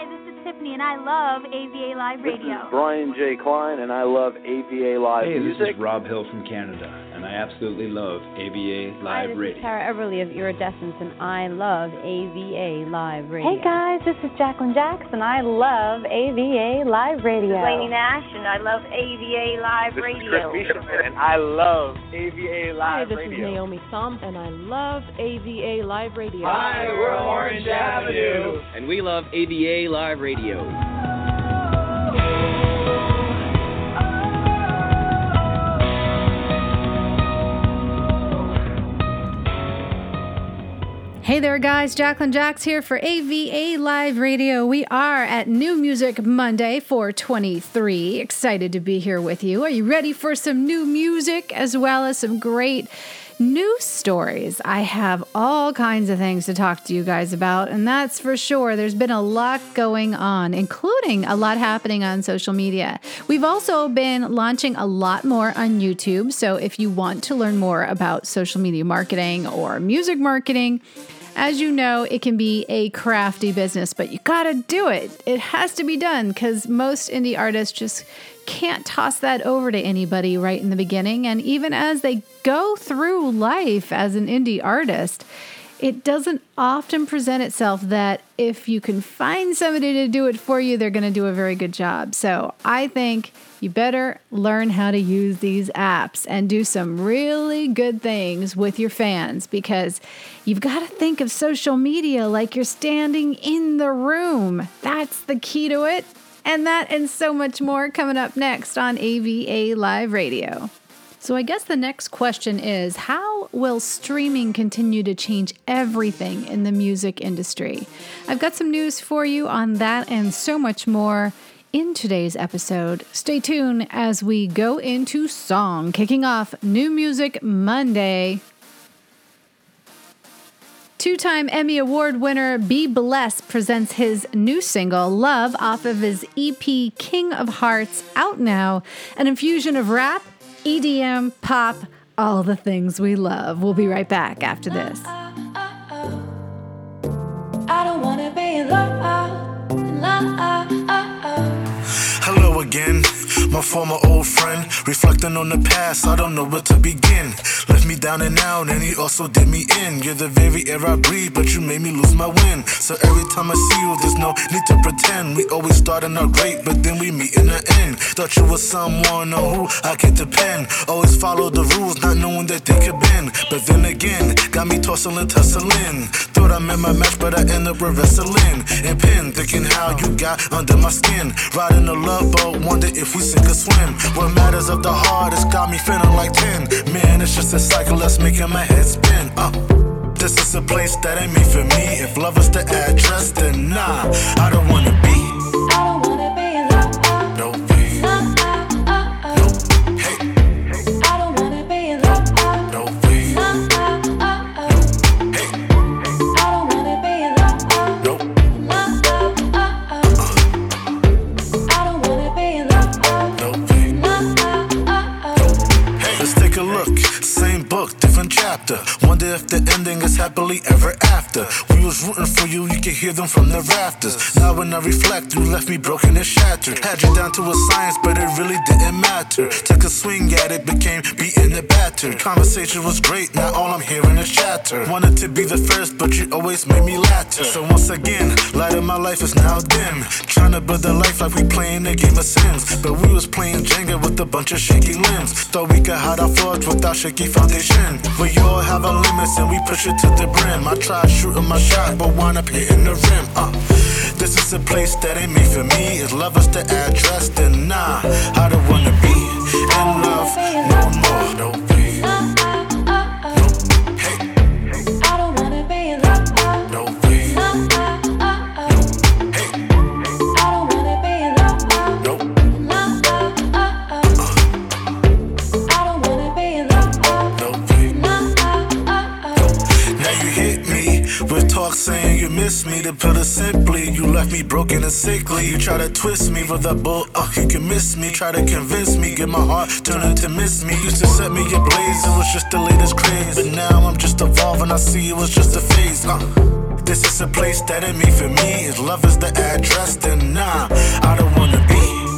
Hi, this is Tiffany, and I love AVA Live Radio. This is Brian J. Klein, and I love AVA Live hey, music. this is Rob Hill from Canada, and I absolutely love AVA Live Hi, this Radio. is Tara Everly of Iridescence, and I love AVA Live Radio. Hey guys, this is Jacqueline Jackson. I love AVA Live Radio. This is Lainey Nash, and I love AVA Live this Radio. Is Chris Bishop, and I love AVA Live Hi, this Radio. is Naomi Thumb, and I love AVA Live Radio. Hi, we're Orange Avenue, and we love AVA Live Radio. Hey there, guys. Jacqueline Jacks here for AVA Live Radio. We are at New Music Monday 423. Excited to be here with you. Are you ready for some new music as well as some great news stories? I have all kinds of things to talk to you guys about, and that's for sure. There's been a lot going on, including a lot happening on social media. We've also been launching a lot more on YouTube. So if you want to learn more about social media marketing or music marketing, as you know, it can be a crafty business, but you gotta do it. It has to be done because most indie artists just can't toss that over to anybody right in the beginning. And even as they go through life as an indie artist, it doesn't often present itself that if you can find somebody to do it for you, they're going to do a very good job. So I think you better learn how to use these apps and do some really good things with your fans because you've got to think of social media like you're standing in the room. That's the key to it. And that and so much more coming up next on AVA Live Radio. So, I guess the next question is how will streaming continue to change everything in the music industry? I've got some news for you on that and so much more in today's episode. Stay tuned as we go into song, kicking off New Music Monday. Two time Emmy Award winner Be Blessed presents his new single, Love, off of his EP King of Hearts, out now. An infusion of rap, EDM, pop, all the things we love. We'll be right back after this. I don't wanna be in love. Hello again, my former old friend. Reflecting on the past, I don't know where to begin. Left me down and out, and he also did me in. You're the very air I breathe, but you made me lose my wind. So every time I see you, there's no need to pretend. We always starting out great, but then we meet in the end. Thought you were someone on who I could depend. Always follow the rules, not knowing that they could bend. But then again, got me tossing and tussling. Thought I met my match, but I end up wrestling. And pin, thinking how you got under my skin. Riding a love boat, wonder if we sink or swim. What matters of the heart, it's got me feeling like 10. Man, it's just a cycle that's making my head spin. Uh. This is a place that ain't made for me. If love is the address, then nah, I don't wanna if the ending is happily ever after. Rooting for you, you could hear them from the rafters. Now when I reflect, you left me broken and shattered. Had you down to a science, but it really didn't matter. Took a swing at it, became beaten and battered. Conversation was great, now all I'm hearing is chatter. Wanted to be the first, but you always made me latter. So once again, light of my life is now dim. Trying to build a life like we playing a game of Sims. But we was playing Jenga with a bunch of shaky limbs. Thought we could hide our flaws without shaky foundation. We all have our limits and we push it to the brim. I tried shooting my shot, but wound up hitting the rim. Uh, this is a place that ain't made for me. Is love is the address? Then nah, I don't wanna be in love no more. To put it simply, you left me broken and sickly. You try to twist me with a bull, oh, you can miss me. Try to convince me, get my heart turning to miss me. Used to set me ablaze, it was just the latest craze. But now I'm just evolving, I see it was just a phase. Uh. this is a place that ain't made for me. If love is the address, then nah, I don't wanna be.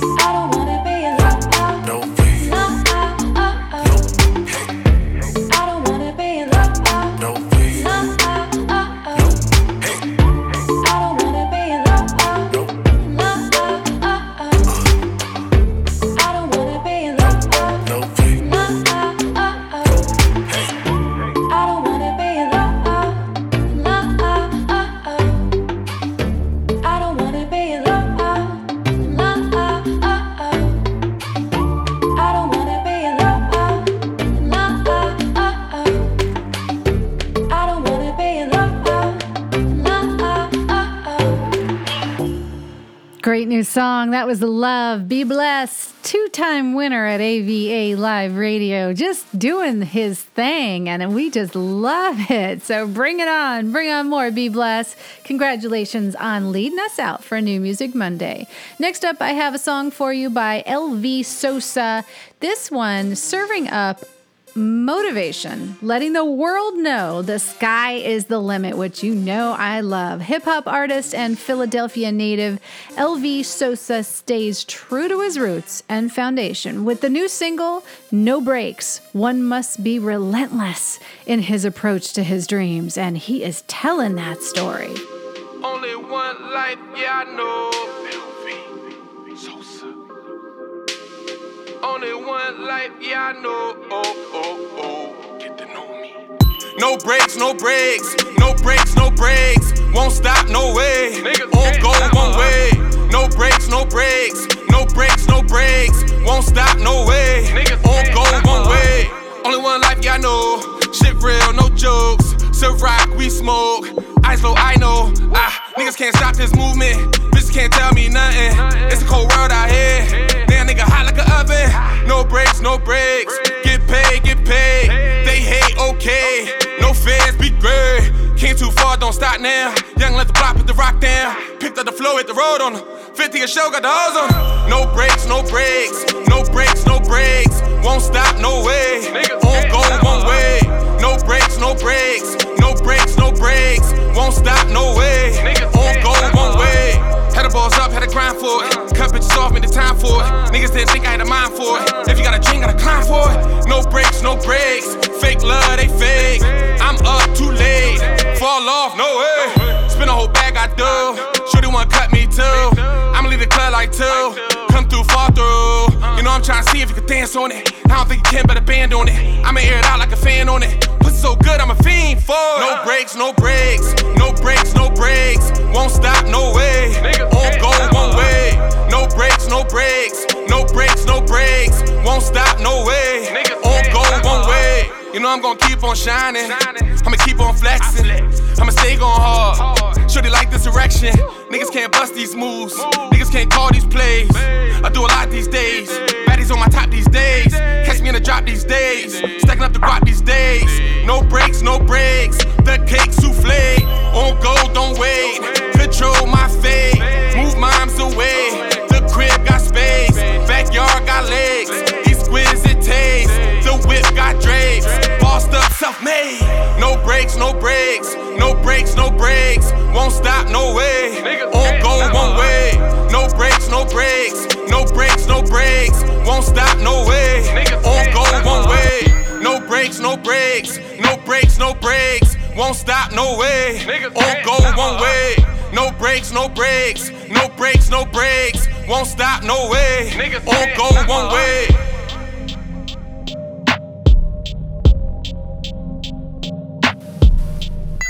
Song. That was Love. Be blessed. Two time winner at AVA Live Radio. Just doing his thing. And we just love it. So bring it on. Bring on more. Be blessed. Congratulations on leading us out for a New Music Monday. Next up, I have a song for you by LV Sosa. This one serving up motivation, letting the world know the sky is the limit, which you know I love. Hip hop artist and Philadelphia native LV Sosa stays true to his roots and foundation with the new single, No Breaks. One must be relentless in his approach to his dreams, and he is telling that story. Only one life, yeah, I know. Only one life, yeah, I know. Oh, oh, oh. Get to know me. No breaks, no breaks, no breaks, no breaks. Won't stop, no way. On go one way. No breaks, no breaks, no breaks, no breaks. Won't stop, no way. On go one way. Only one life, yeah, I know. Shit real, no jokes. Surf rock, we smoke. Ice low, I know. Ah, niggas can't stop this movement. Bitches can't tell me nothing. It's a cold world out here. Don't stop now. Young, let the block put the rock down. Picked up the flow, hit the road on them. 50 a show, got the hose on. No breaks, no breaks. No breaks, no breaks. Won't stop, no way. On go one way. No breaks, no breaks. No breaks, no breaks. Won't stop, no way. On go balls up, had to grind for it. Cut bitches off, made the time for it. Niggas didn't think I had a mind for it. If you got a dream, gotta climb for it. No breaks, no breaks. Fake love, they fake. I'm up too late. Fall off, no way. Spin a whole bag, I do. Shorty wanna cut me too. I'ma leave the club like two. Fall through. You know I'm trying to see if you can dance on it. I don't think you can, but a band on it. I'ma air it out like a fan on it. Pussy so good, I'm a fiend for it. No breaks, no breaks, no breaks, no breaks. Won't stop, no way. On go one way. No breaks, no breaks, no breaks, no breaks. Won't stop, no way. On go one way. You know I'm gonna keep on shining. I'ma keep on flexing. I'ma stay going hard. Sure they like this erection. Niggas can't bust these moves. Niggas can't call these plays. I do a lot these days. Baddies on my top these days. Catch me in the drop these days. Stacking up the guap these days. No breaks, no breaks. The cake souffle. On go, don't wait. Won't stop, no way. On go one way. No breaks, no breaks. No breaks, no breaks. Won't stop, no way. On go one way.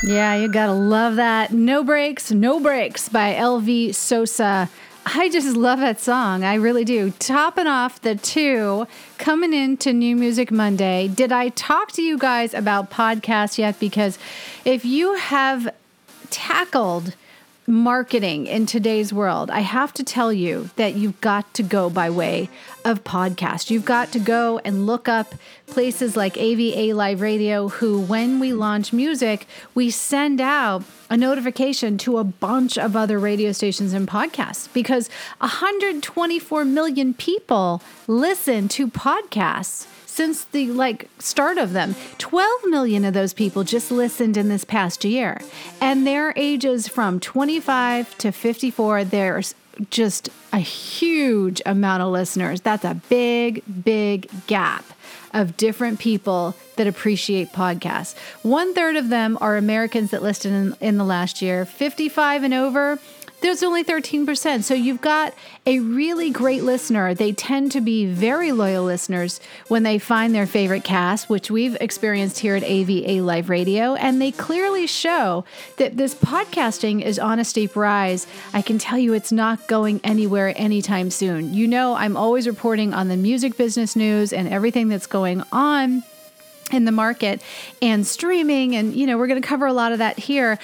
Yeah, you gotta love that. No Breaks, No Breaks by LV Sosa. I just love that song. I really do. Topping off the two coming into New Music Monday. Did I talk to you guys about podcasts yet? Because if you have tackled marketing in today's world, I have to tell you that you've got to go by way of podcast. You've got to go and look up places like AVA Live Radio, who, when we launch music, we send out a notification to a bunch of other radio stations and podcasts because 124 million people listen to podcasts. Since the like start of them. 12 million of those people just listened in this past year. And their ages from 25 to 54, there's just a huge amount of listeners. That's a big, big gap of different people that appreciate podcasts. One third of them are Americans that listed in, in the last year. 55 and over, there's only 13%. So you've got a really great listener. They tend to be very loyal listeners when they find their favorite cast, which we've experienced here at AVA Live Radio. And they clearly show that this podcasting is on a steep rise. I can tell you it's not going anywhere anytime soon. You know, I'm always reporting on the music business news and everything that's going on in the market and streaming. And, you know, we're going to cover a lot of that here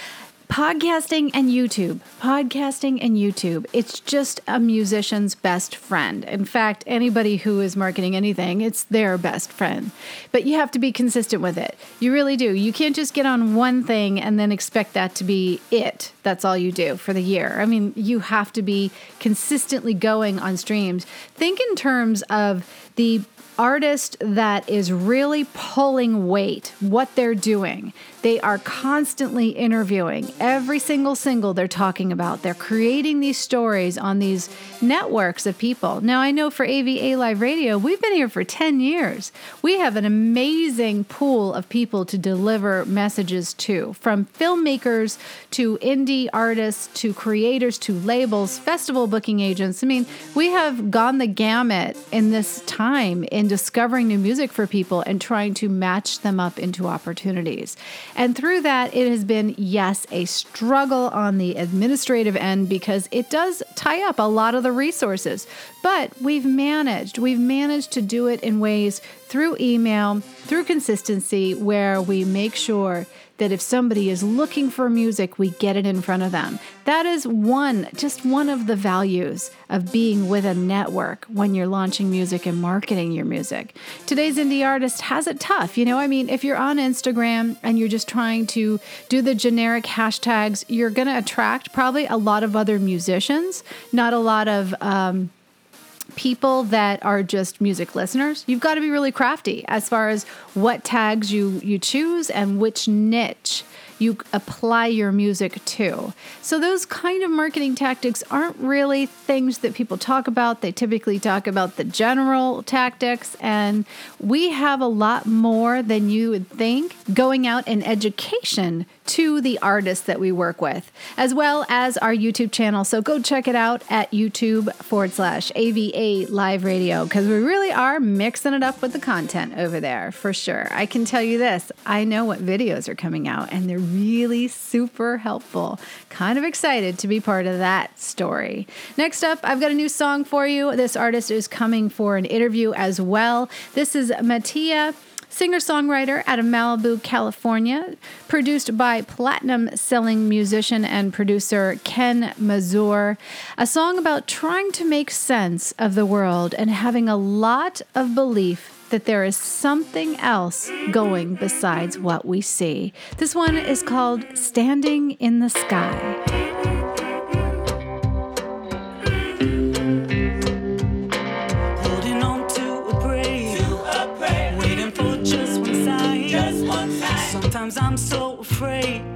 podcasting and YouTube. Podcasting and YouTube. It's just a musician's best friend. In fact, anybody who is marketing anything, it's their best friend. But you have to be consistent with it. You really do. You can't just get on one thing and then expect that to be it. That's all you do for the year. I mean, you have to be consistently going on streams. Think in terms of the artist that is really pulling weight, what they're doing. They are constantly interviewing every single single they're talking about. They're creating these stories on these networks of people. Now, I know for AVA Live Radio, we've been here for 10 years. We have an amazing pool of people to deliver messages to, from filmmakers to indie artists to creators to labels, festival booking agents. I mean, we have gone the gamut in this time in discovering new music for people and trying to match them up into opportunities. And through that, it has been, yes, a struggle on the administrative end because it does tie up a lot of the resources. But we've managed, we've managed to do it in ways through email, through consistency, where we make sure that if somebody is looking for music, we get it in front of them. That is one, just one of the values of being with a network when you're launching music and marketing your music. Today's indie artist has it tough. You know, I mean, if you're on Instagram and you're just trying to do the generic hashtags, you're going to attract probably a lot of other musicians, not a lot of, um, people that are just music listeners you've got to be really crafty as far as what tags you you choose and which niche you apply your music to. So, those kind of marketing tactics aren't really things that people talk about. They typically talk about the general tactics, and we have a lot more than you would think going out in education to the artists that we work with, as well as our YouTube channel. So go check it out at YouTube forward slash AVA Live Radio because we really are mixing it up with the content over there for sure. I can tell you this I know what videos are coming out and they're really super helpful. Kind of excited to be part of that story. Next up, I've got a new song for you. This artist is coming for an interview as well. This is Mattia singer songwriter out of Malibu, California, produced by platinum selling musician and producer Ken Mazur. A song about trying to make sense of the world and having a lot of belief that there is something else going besides what we see. This one is called Standing in the Sky. Sometimes I'm so afraid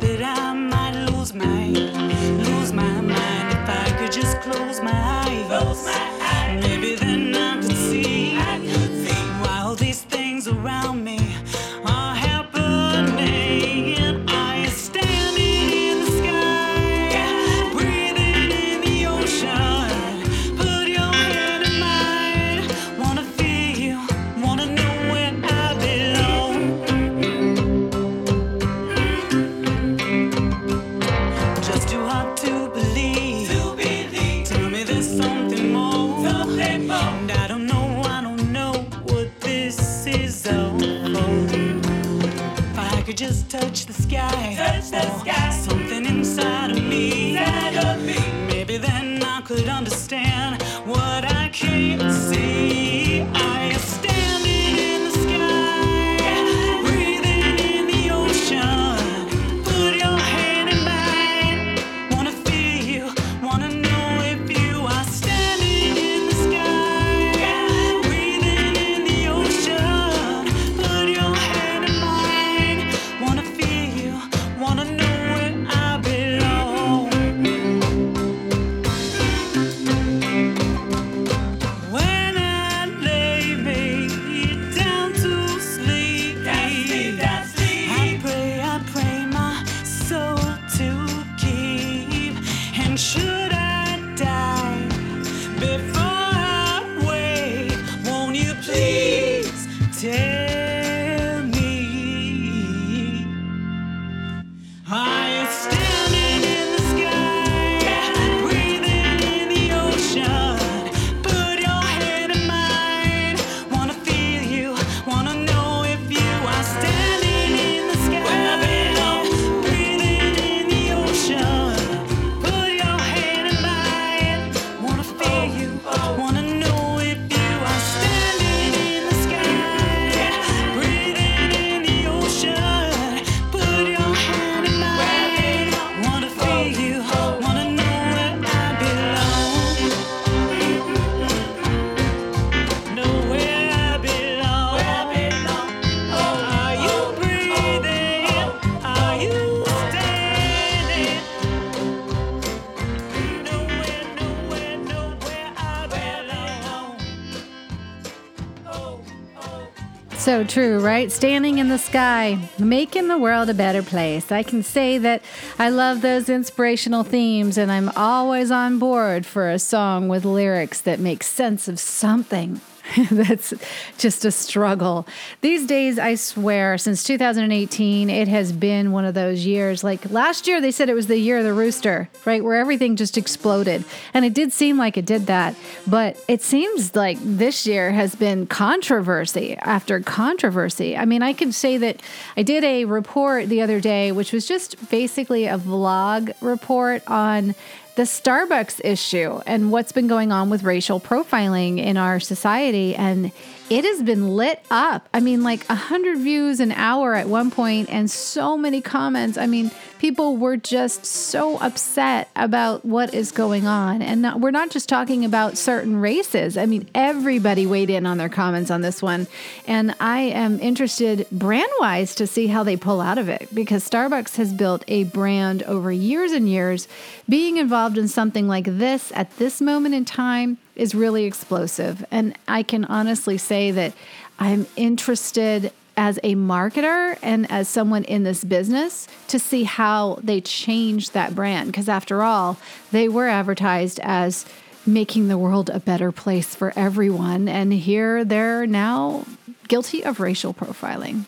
true, right? Standing in the sky, making the world a better place. I can say that I love those inspirational themes, and I'm always on board for a song with lyrics that make sense of something. That's just a struggle. These days, I swear, since 2018, it has been one of those years. Like last year, they said it was the year of the rooster, right? Where everything just exploded. And it did seem like it did that. But it seems like this year has been controversy after controversy. I mean, I can say that I did a report the other day, which was just basically a vlog report on the Starbucks issue and what's been going on with racial profiling in our society. And it has been lit up. I mean, like a 100 views an hour at one point and so many comments. I mean, people were just so upset about what is going on. And not, we're not just talking about certain races. I mean, everybody weighed in on their comments on this one. And I am interested brand wise to see how they pull out of it because Starbucks has built a brand over years and years. Being involved in something like this at this moment in time is really explosive. And I can honestly say that I'm interested as a marketer and as someone in this business to see how they change that brand. Because after all, they were advertised as making the world a better place for everyone. And here they're now guilty of racial profiling.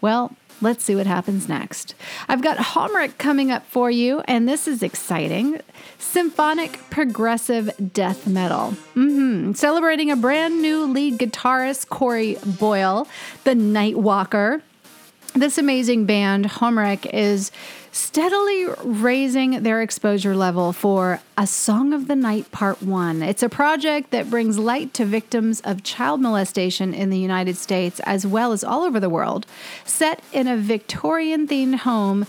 Well, Let's see what happens next. I've got Homerick coming up for you, and this is exciting. Symphonic progressive death metal. Mm-hmm. Celebrating a brand new lead guitarist, Corey Boyle, the Nightwalker. This amazing band, Homerick, is steadily raising their exposure level for A Song of the Night Part 1. It's a project that brings light to victims of child molestation in the United States as well as all over the world. Set in a Victorian themed home,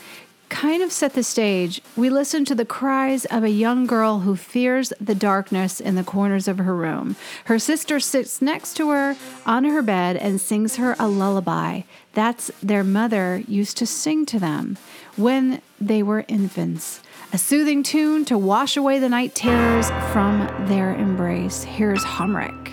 kind of set the stage. We listen to the cries of a young girl who fears the darkness in the corners of her room. Her sister sits next to her on her bed and sings her a lullaby. That's their mother used to sing to them when they were infants. A soothing tune to wash away the night terrors from their embrace. Here's Homerick.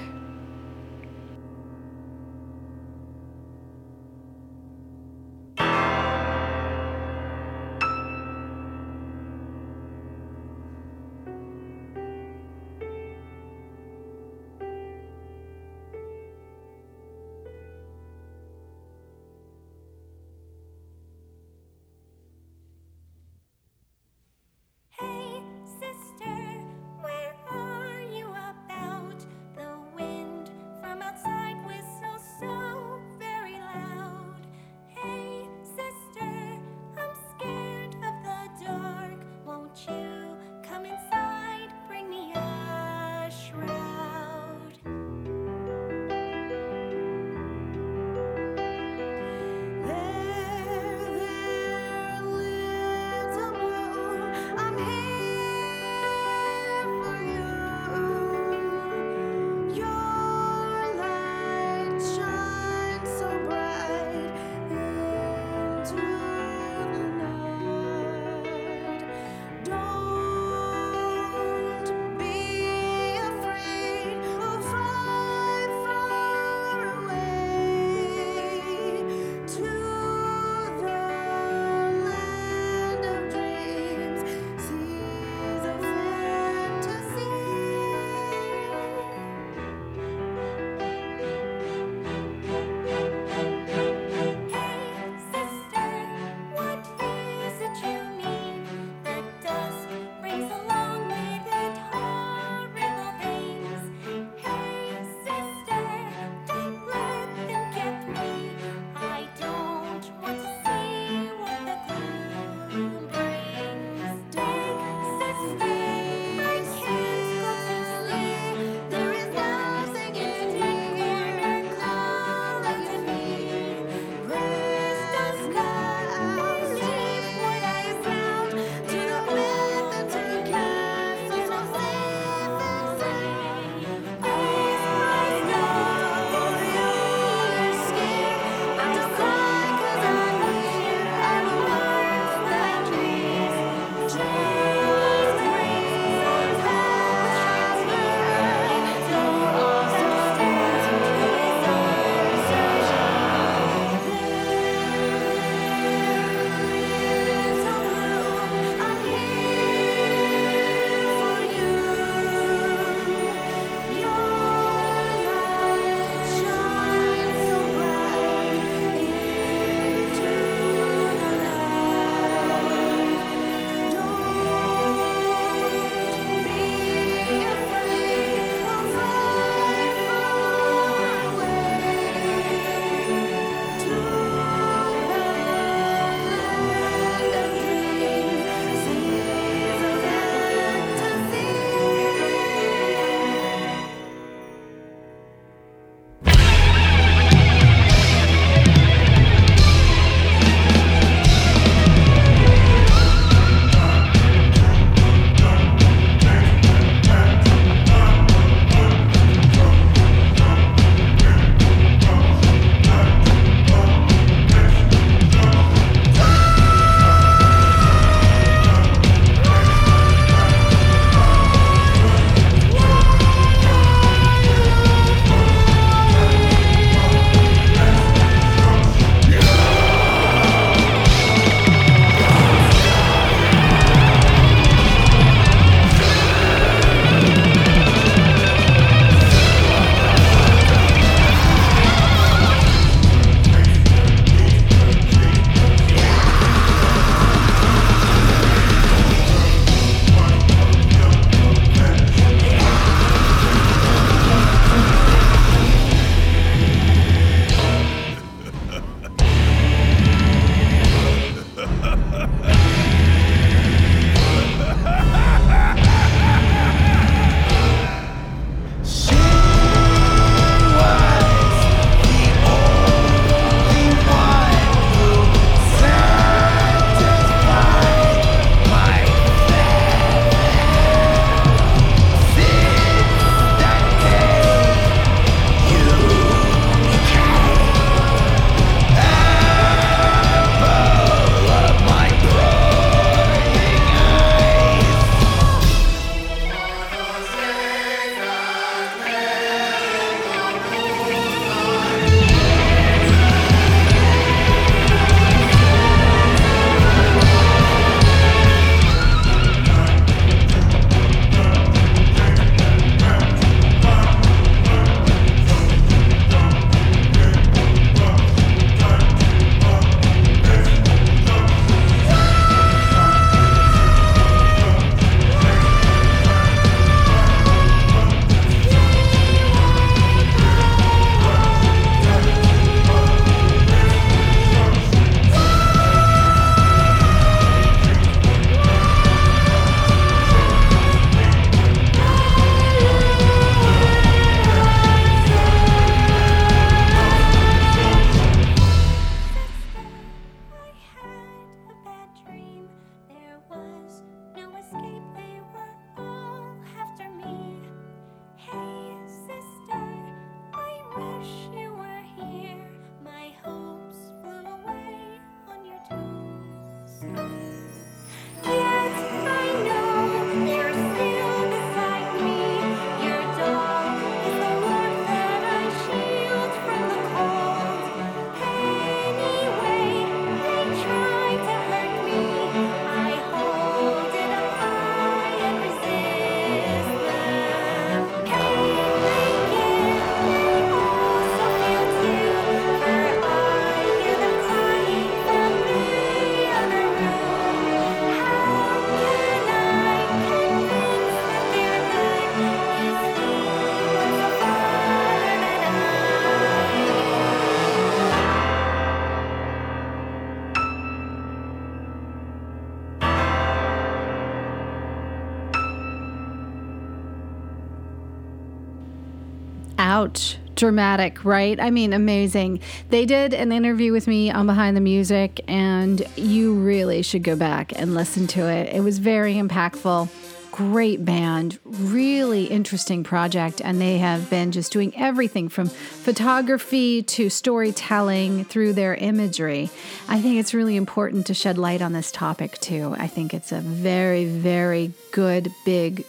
Dramatic, right? I mean, amazing. They did an interview with me on Behind the Music, and you really should go back and listen to it. It was very impactful. Great band, really interesting project, and they have been just doing everything from photography to storytelling through their imagery. I think it's really important to shed light on this topic too. I think it's a very, very good, big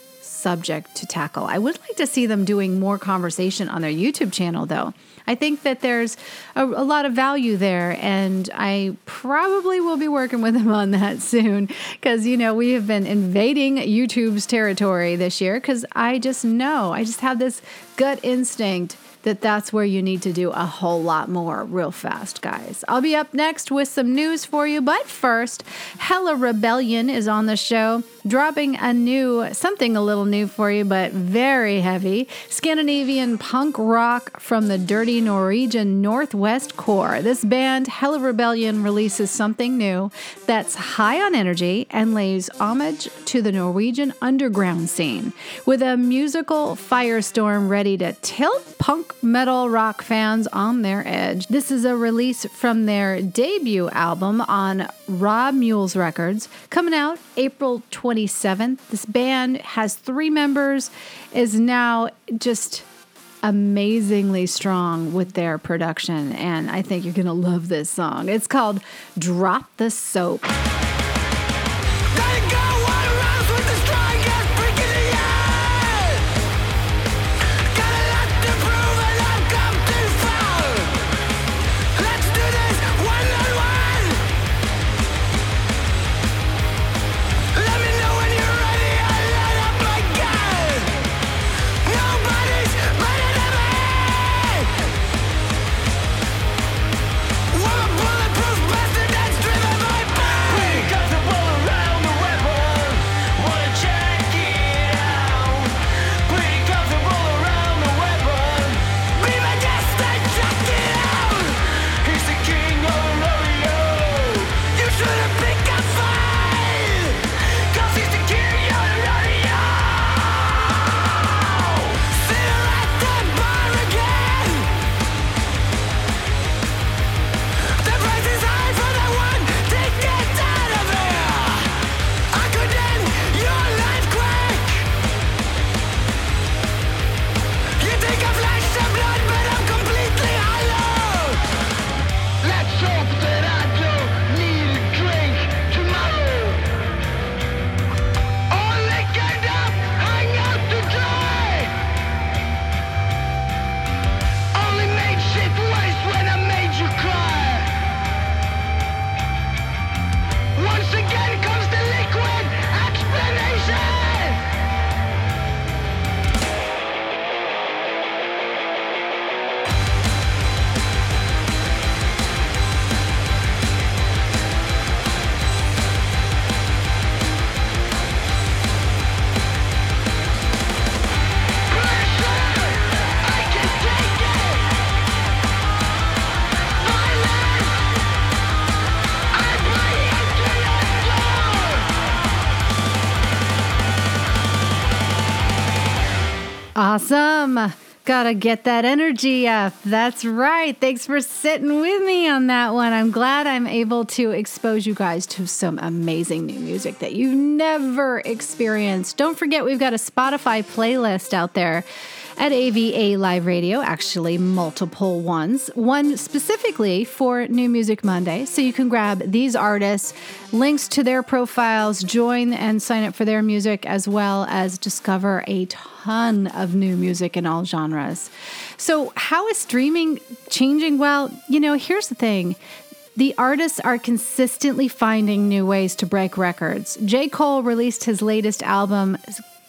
subject to tackle. I would like to see them doing more conversation on their YouTube channel, though. I think that there's a, a, lot of value there, and I probably will be working with them on that soon because, you know, we have been invading YouTube's territory this year because I just know, I just have this gut instinct that that's where you need to do a whole lot more real fast, guys. I'll be up next with some news for you, but first, Hella Rebellion is on the show, dropping a new, something a little new for you, but very heavy Scandinavian punk rock from the dirty Norwegian Northwest core. This band, Hella Rebellion, releases something new that's high on energy and lays homage to the Norwegian underground scene with a musical firestorm ready to tilt punk metal rock fans on their edge. This is a release from their debut album on Raw Mules Records, coming out April 27th. This band has three members, is now just amazingly strong with their production, and I think you're to love this song. It's called Drop the Soap. Gotta get that energy up. That's right. Thanks for sitting with me on that one. I'm glad I'm able to expose you guys to some amazing new music that you've never experienced. Don't forget, we've got a Spotify playlist out there at AVA Live Radio, actually, multiple ones. One specifically for New Music Monday. So you can grab these artists, links to their profiles, join and sign up for their music, as well as discover a ton of new music in all genres. So, how is streaming changing? Well, you know, here's the thing. The artists are consistently finding new ways to break records. J. Cole released his latest album,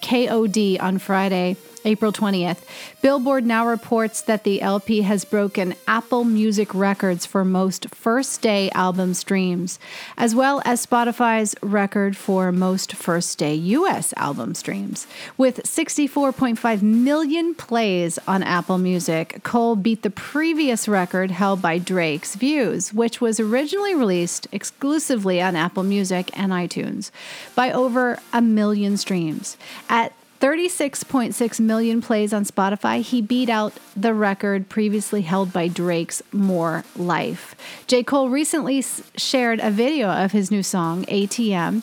KOD, on Friday. April 20th. Billboard now reports that the LP has broken Apple Music records for most first day album streams, as well as Spotify's record for most first day US album streams. With 64.5 million plays on Apple Music, Cole beat the previous record held by Drake's Views, which was originally released exclusively on Apple Music and iTunes, by over a million streams. At 36.6 million plays on Spotify. He beat out the record previously held by Drake's More Life. J. Cole recently shared a video of his new song, ATM.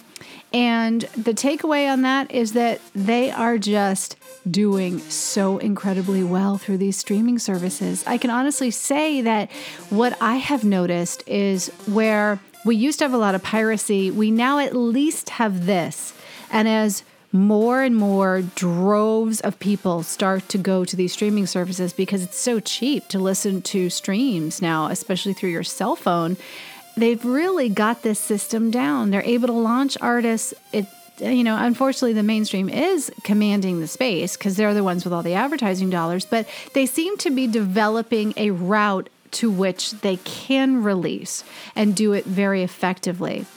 And the takeaway on that is that they are just doing so incredibly well through these streaming services. I can honestly say that what I have noticed is where we used to have a lot of piracy, we now at least have this. And as more and more droves of people start to go to these streaming services because it's so cheap to listen to streams now, especially through your cell phone. They've really got this system down. They're able to launch artists. It, you know, unfortunately, the mainstream is commanding the space because they're the ones with all the advertising dollars, but they seem to be developing a route to which they can release and do it very effectively.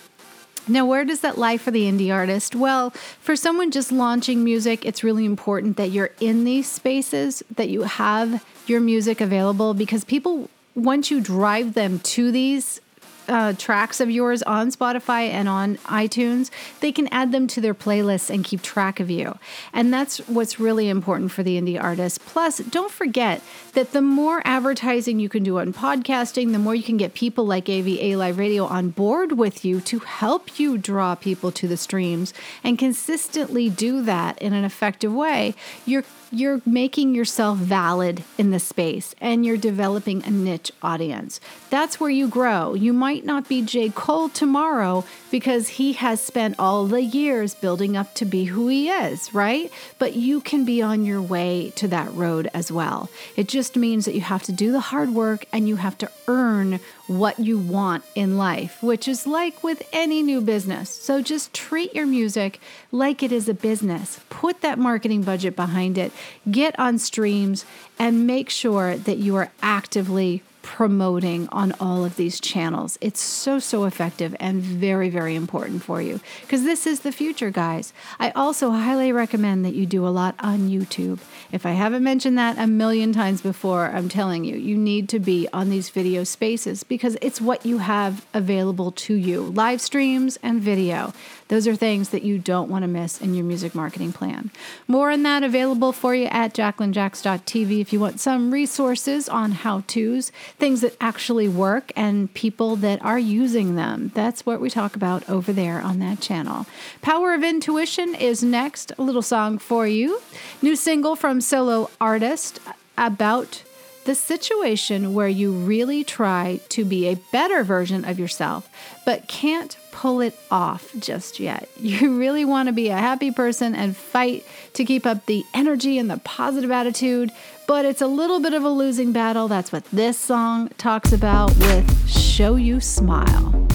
Now, where does that lie for the indie artist? Well, for someone just launching music, it's really important that you're in these spaces, that you have your music available because people, once you drive them to these uh, tracks of yours on Spotify and on iTunes, they can add them to their playlists and keep track of you. And that's what's really important for the indie artist. Plus, don't forget that the more advertising you can do on podcasting, the more you can get people like AVA Live Radio on board with you to help you draw people to the streams and consistently do that in an effective way. You're you're making yourself valid in the space and you're developing a niche audience. That's where you grow. You might not be J. Cole tomorrow because he has spent all the years building up to be who he is, right? But you can be on your way to that road as well. It just means that you have to do the hard work and you have to earn what you want in life, which is like with any new business. So just treat your music like it is a business. Put that marketing budget behind it, get on streams, and make sure that you are actively promoting on all of these channels. It's so, so effective and very, very important for you because this is the future, guys. I also highly recommend that you do a lot on YouTube. If I haven't mentioned that a million times before, I'm telling you, you need to be on these video spaces because it's what you have available to you live streams and video. Those are things that you don't want to miss in your music marketing plan. More on that available for you at jacquelinejax.tv if you want some resources on how to's, things that actually work, and people that are using them. That's what we talk about over there on that channel. Power of Intuition is next. A little song for you. New single from solo artist about the situation where you really try to be a better version of yourself, but can't pull it off just yet. You really want to be a happy person and fight to keep up the energy and the positive attitude, but it's a little bit of a losing battle. That's what this song talks about with Show You Smile.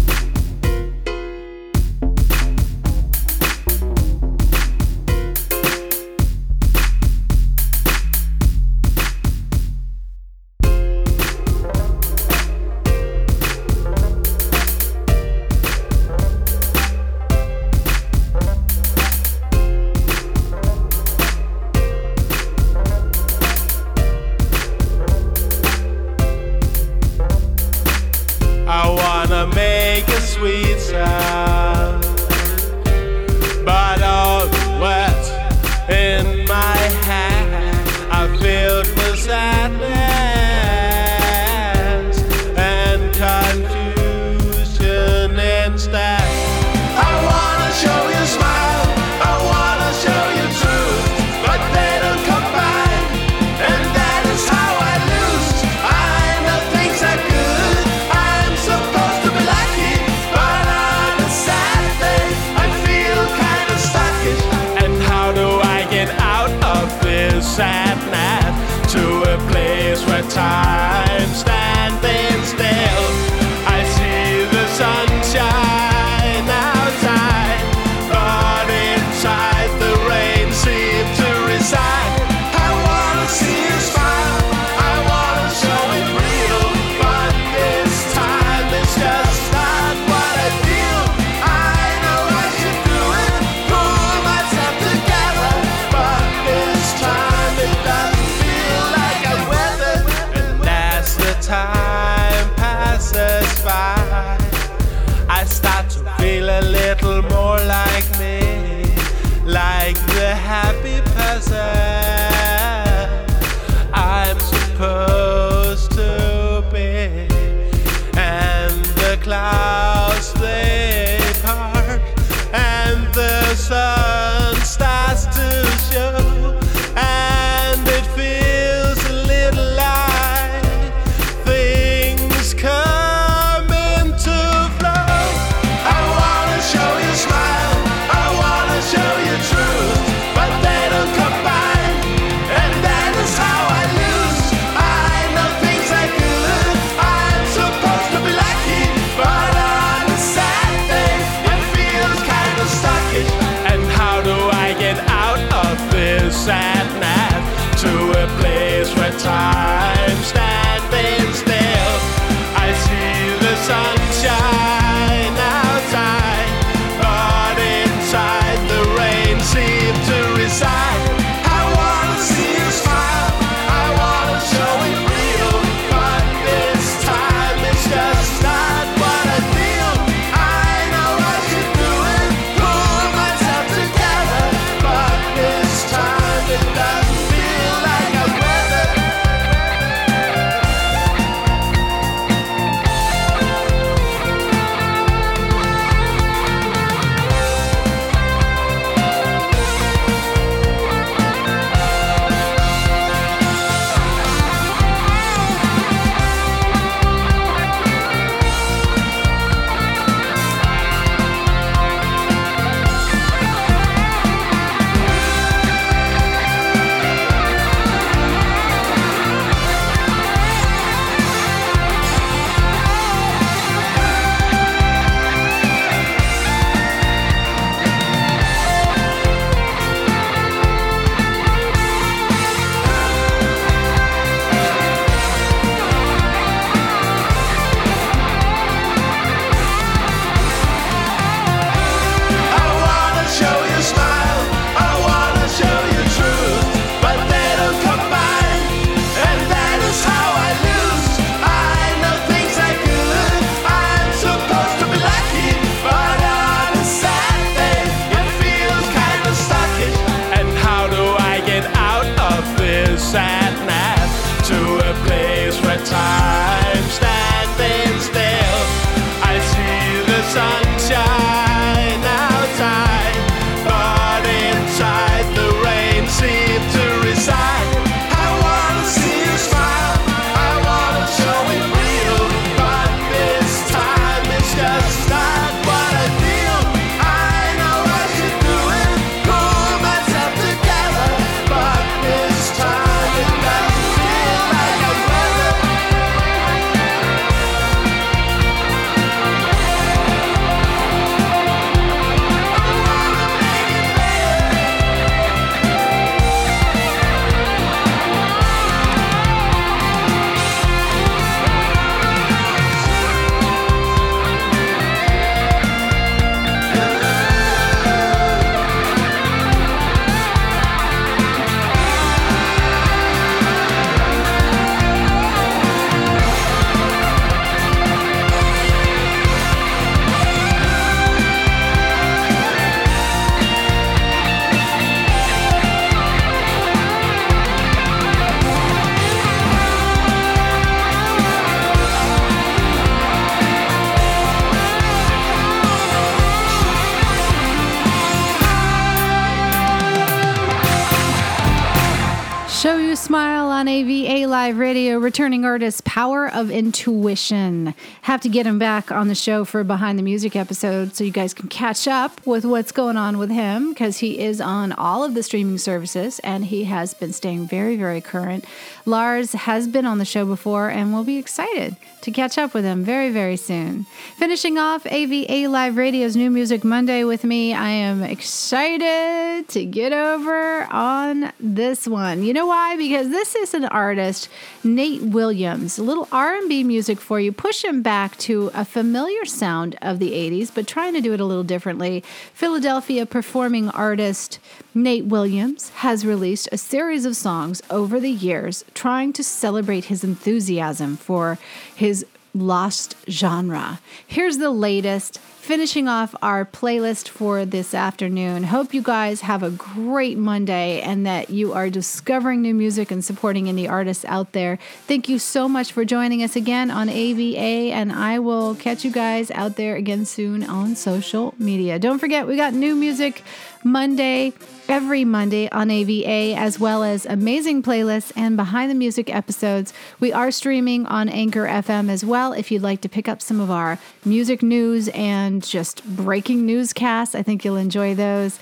On AVA Live Radio, returning artist Power of Intuition. Have to get him back on the show for a Behind the Music episode so you guys can catch up with what's going on with him because he is on all of the streaming services and he has been staying very, very current. Lars has been on the show before and we'll be excited to catch up with him very, very soon. Finishing off AVA Live Radio's New Music Monday with me, I am excited to get over on this one. You know why? Because this is an artist, Nate Williams. A little R&B music for you. Push him back to a familiar sound of the 80s, but trying to do it a little differently. Philadelphia performing artist Nate Williams has released a series of songs over the years trying to celebrate his enthusiasm for his lost genre. Here's the latest, finishing off our playlist for this afternoon. Hope you guys have a great Monday and that you are discovering new music and supporting indie artists out there. Thank you so much for joining us again on AVA, and I will catch you guys out there again soon on social media. Don't forget, we got new music Monday, every Monday on AVA, as well as amazing playlists and behind the music episodes. We are streaming on Anchor FM as well. If you'd like to pick up some of our music news and just breaking newscasts, I think you'll enjoy those.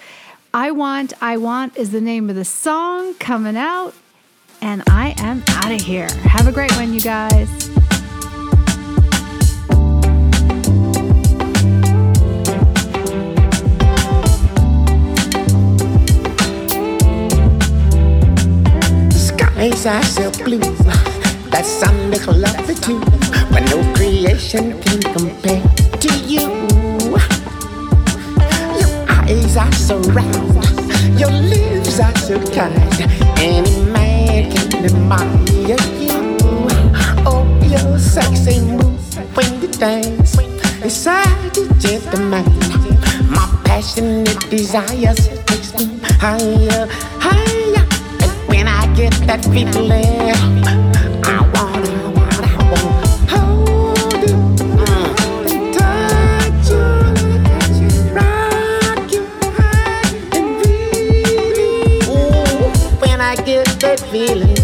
I Want, I Want is the name of the song coming out, and I am out of here. Have a great one, you guys. Skies are so blue. That sun look lovely too, but no creation can compare to you. Your eyes are so round, your lips are so kind. Any man can admire you. Oh, your sexy move when you dance, beside the gentleman. My passionate desires takes me higher, higher. Get that feeling, I wanna, I wanna, I wanna hold you and touch you, rock you, and. Ooh, when I get that feeling,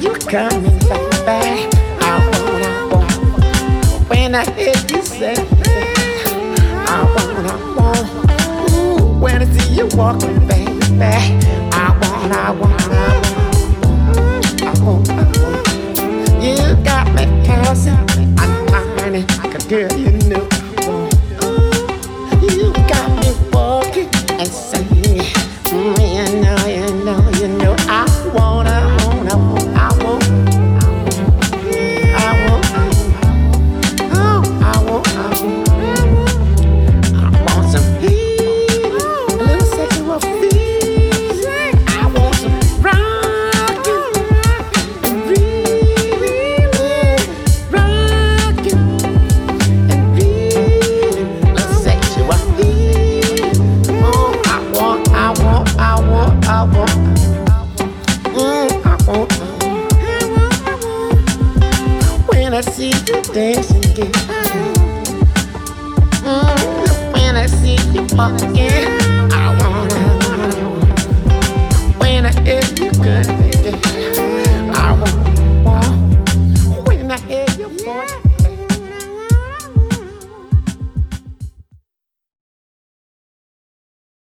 you coming, baby, I want, I want. When I hear you say, I want, I want. Ooh, when I see you walking, baby, I want, I want, I want. I want. You got me tossing, I'm tiny, girl, you know